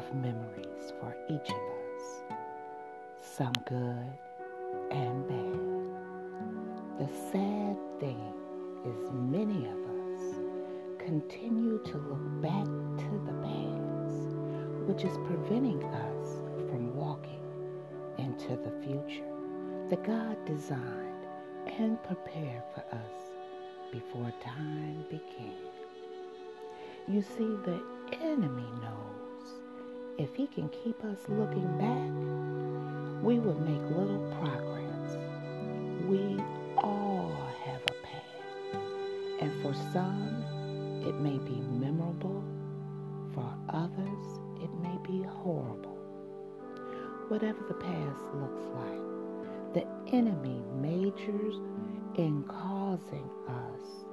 of memories for each of us, some good and bad. The sad thing is, many of us continue to look back to the past, which is preventing us from walking into the future that God designed and prepared for us before time began. You see, the enemy knows if he can keep us looking back, we will make little progress. We all have a past, and for some, it may be memorable, for others, it may be horrible. Whatever the past looks like, the enemy majors in causing us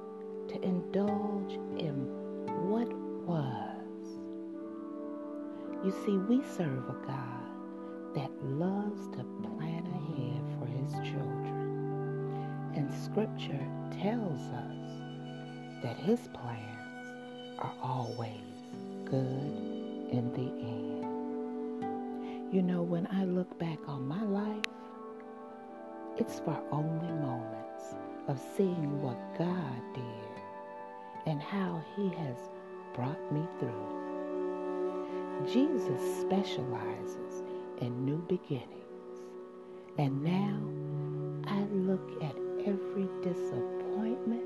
to indulge in what was. You see, we serve a God that loves to plan ahead for his children. And scripture tells us that his plans are always good in the end. You know, when I look back on my life, it's for only moments of seeing what God did and how he has brought me through. Jesus specializes in new beginnings. And now I look at every disappointment,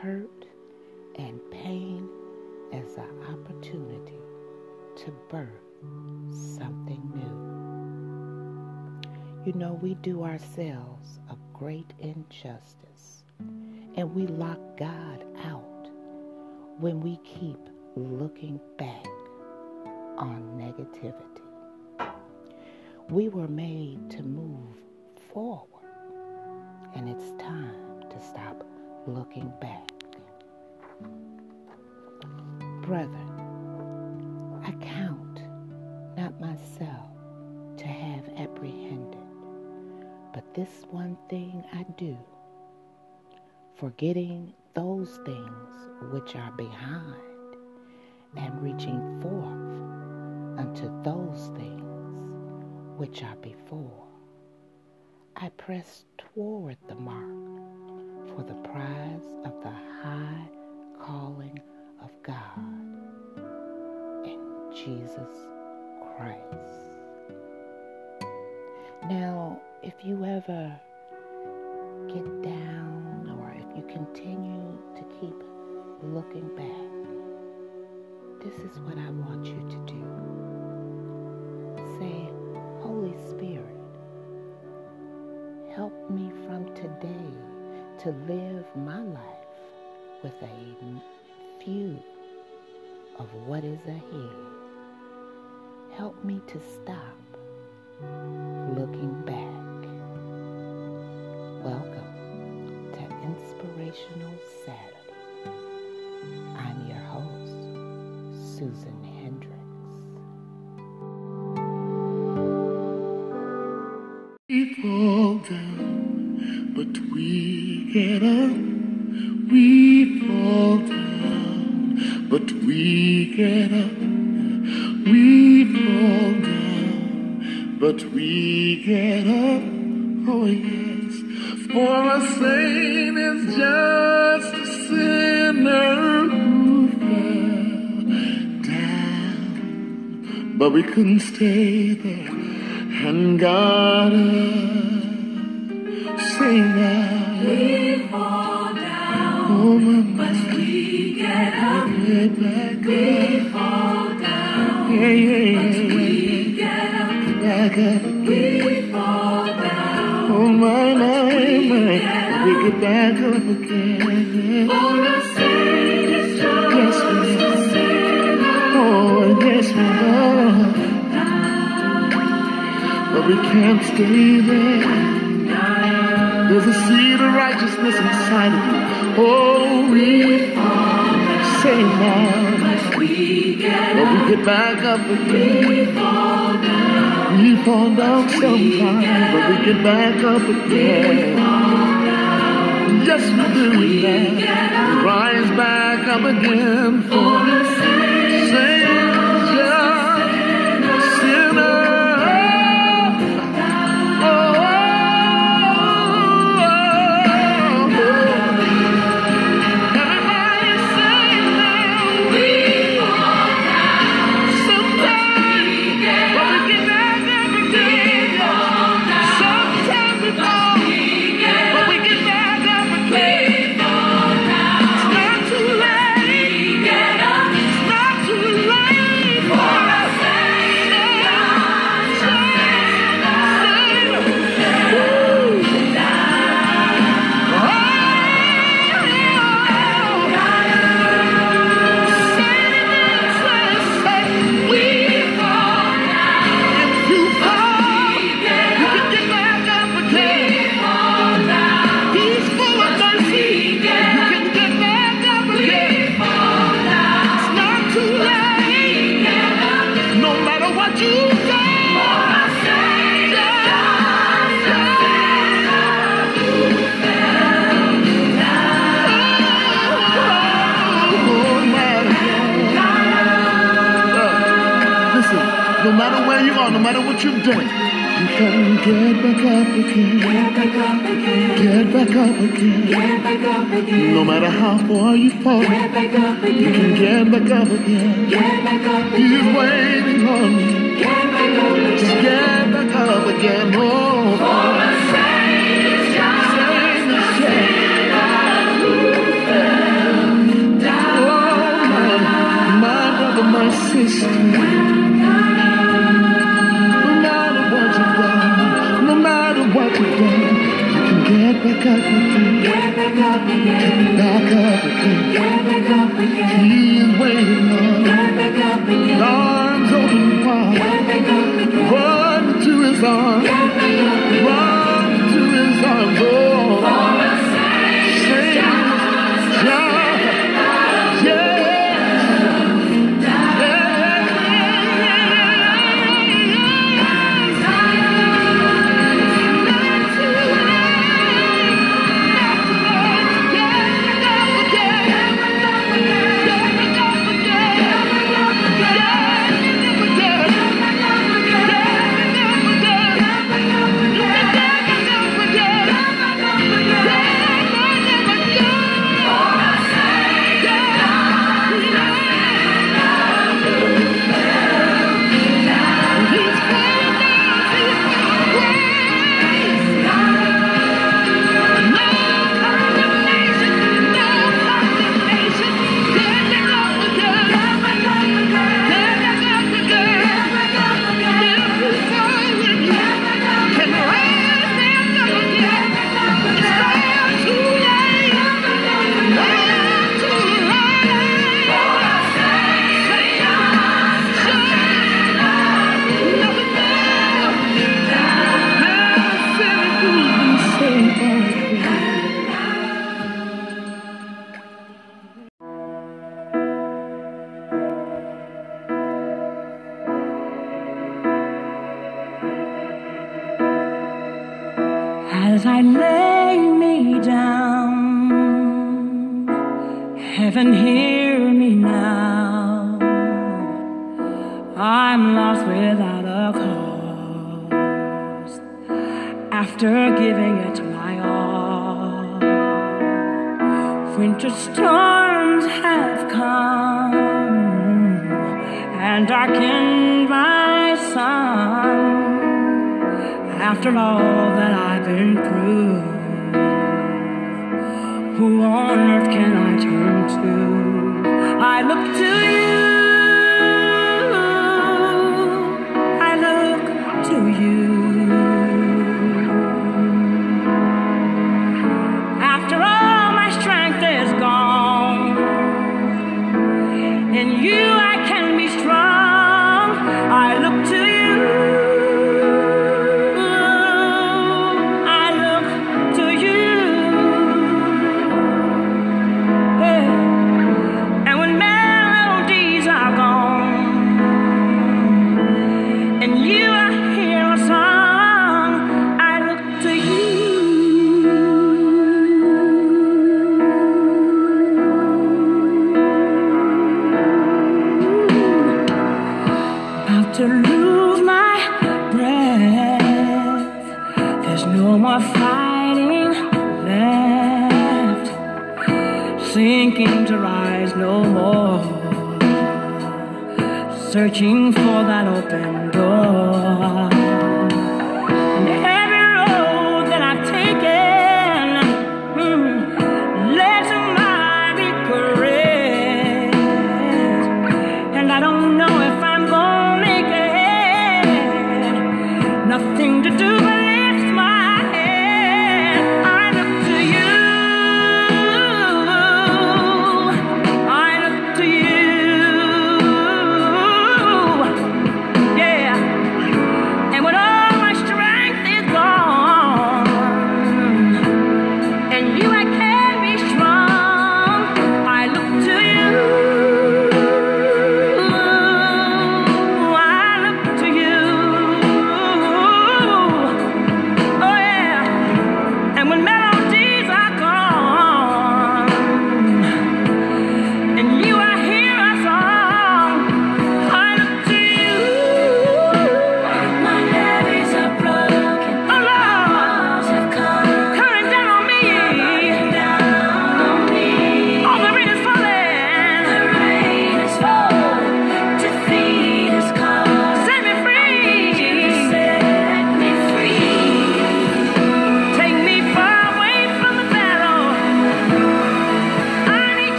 hurt, and pain as an opportunity to birth something new. You know, we do ourselves a great injustice and we lock God out when we keep looking back on negativity. We were made to move forward, and it's time to stop looking back. Brother, I count not myself to have apprehended, but this one thing I do, forgetting those things which are behind and reaching forth unto those things which are before. I press toward the mark for the prize of the high calling of God in Jesus Christ. Now, if you ever get down or if you continue to keep looking back, this is what I want you to do. Say, Holy Spirit, help me from today to live my life with a view of what is ahead. Help me to stop looking back. Welcome to Inspirational Saturday. I'm your host, Susan Hendrix. We fall down, but we get up. We fall down, but we get up. We fall down, but we get up. Oh yes, but we couldn't stay there and God uh, sing now. We fall down, Oh, my but we get up. get back We fall down, Yeah, yeah, yeah. we get up. Back up. Uh, we fall down, Oh, my, my, my. We get back up again. for a But we can't stay there. There's a seed of righteousness inside of you. Oh, we say get But we get back up again. we fall down, We fall down sometimes, but we get back up again. Yes, we do that. We rise back up again you fall, Get back up you again. can get back up again. Get back up He's waiting on you. Get back up again. Just get back up again. Oh, For a Savior me, Oh, my, my brother, my sister. No matter what you've done, no matter what you've done, you can get back up again. Get back up again. Without a cause after giving it my all. Winter storms have come and darkened my sun after all that I've been through, who on earth can I turn to? I look to in you no more. Searching for that open door.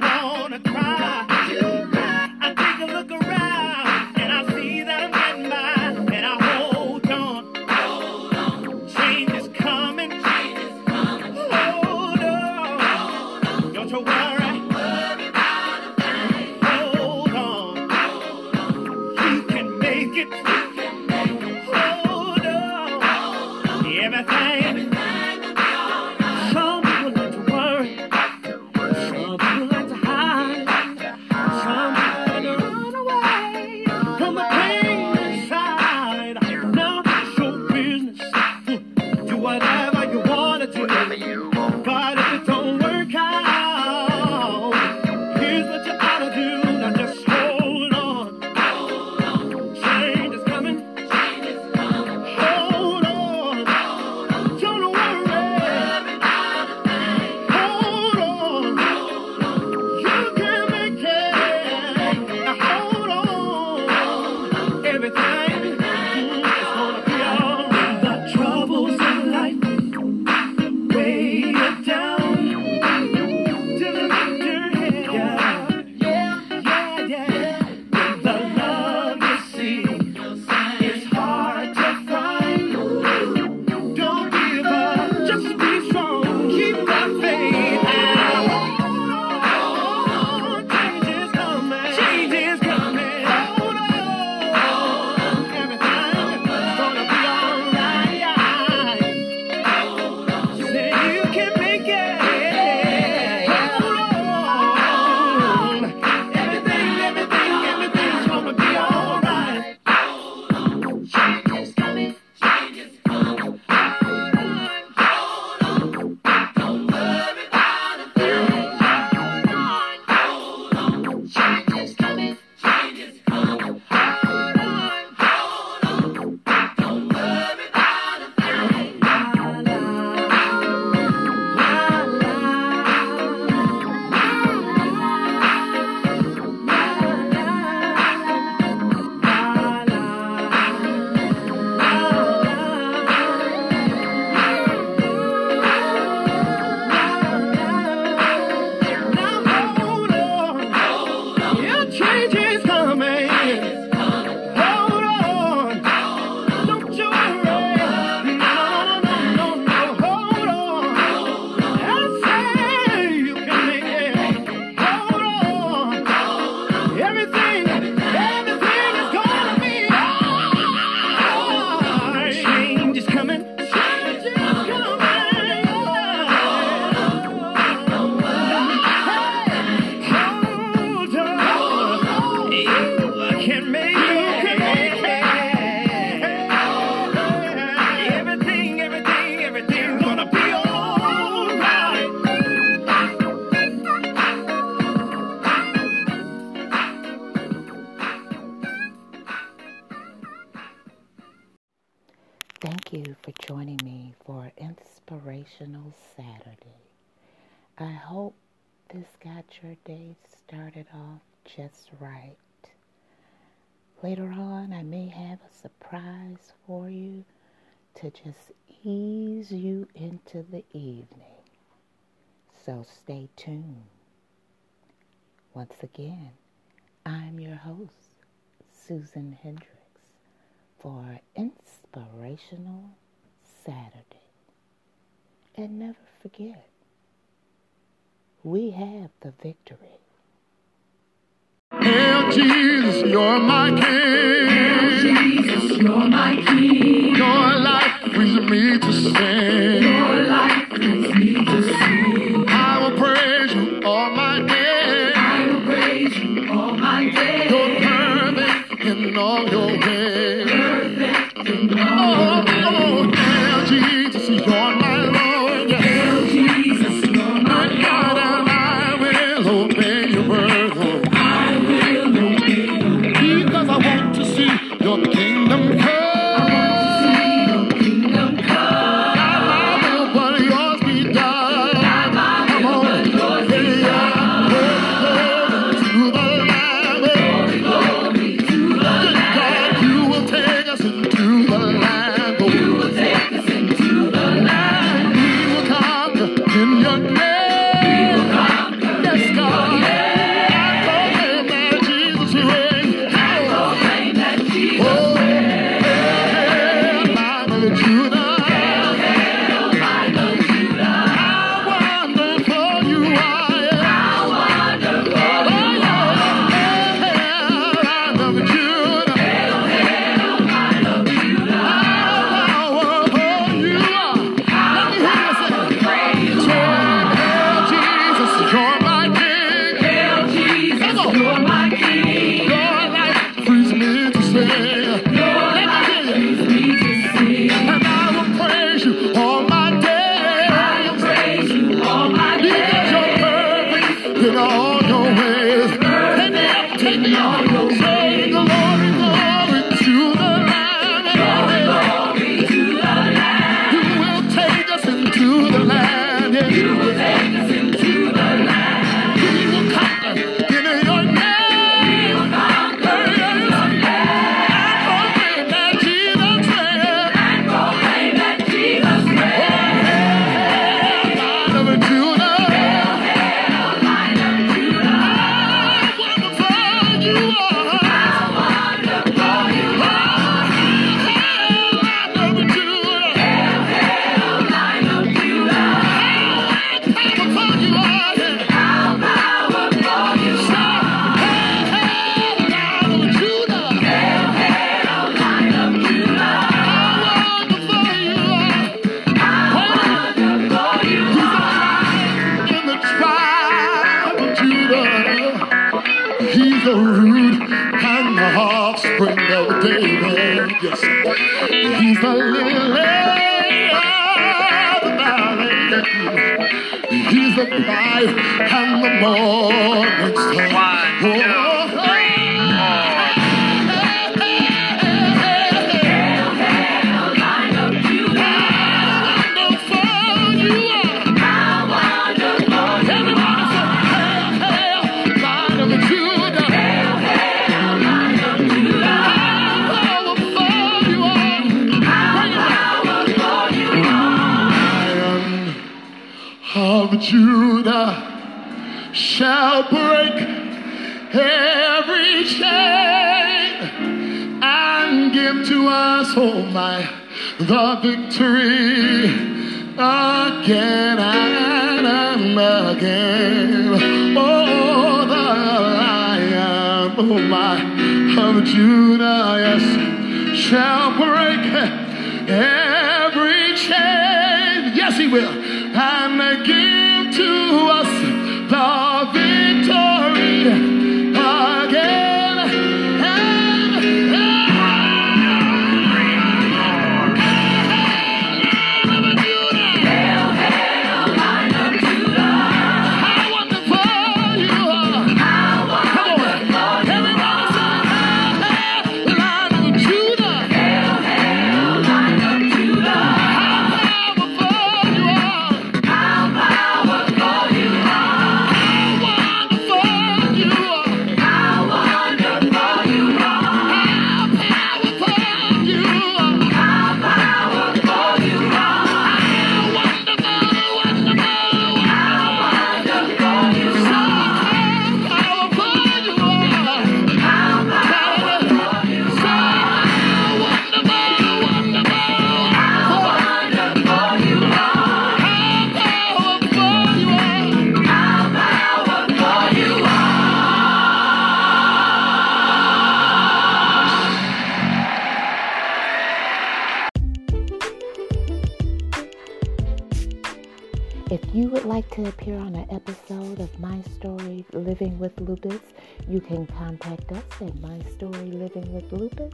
Down just right. Later on, I may have a surprise for you to just ease you into the evening. So stay tuned. Once again, I'm your host, Susan Hendrix, for Inspirational Saturday. And never forget, we have the victory. Hail Jesus, you're my King. Hail Jesus, you're my King. Your life brings me David. Yes, he's the lily of the valley. He's the bright and the morning star. of Judah shall break every chain and give to us, oh my, the victory again and again. Oh, the lion, oh my, of Judah, yes, shall break every chain. Yes, he will and again to Living with Lupus, you can contact us at mystorylivingwithlupus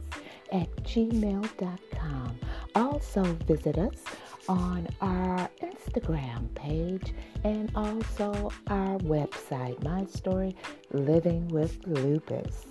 at gmail.com. Also visit us on our Instagram page and also our website, My Story Living with Lupus.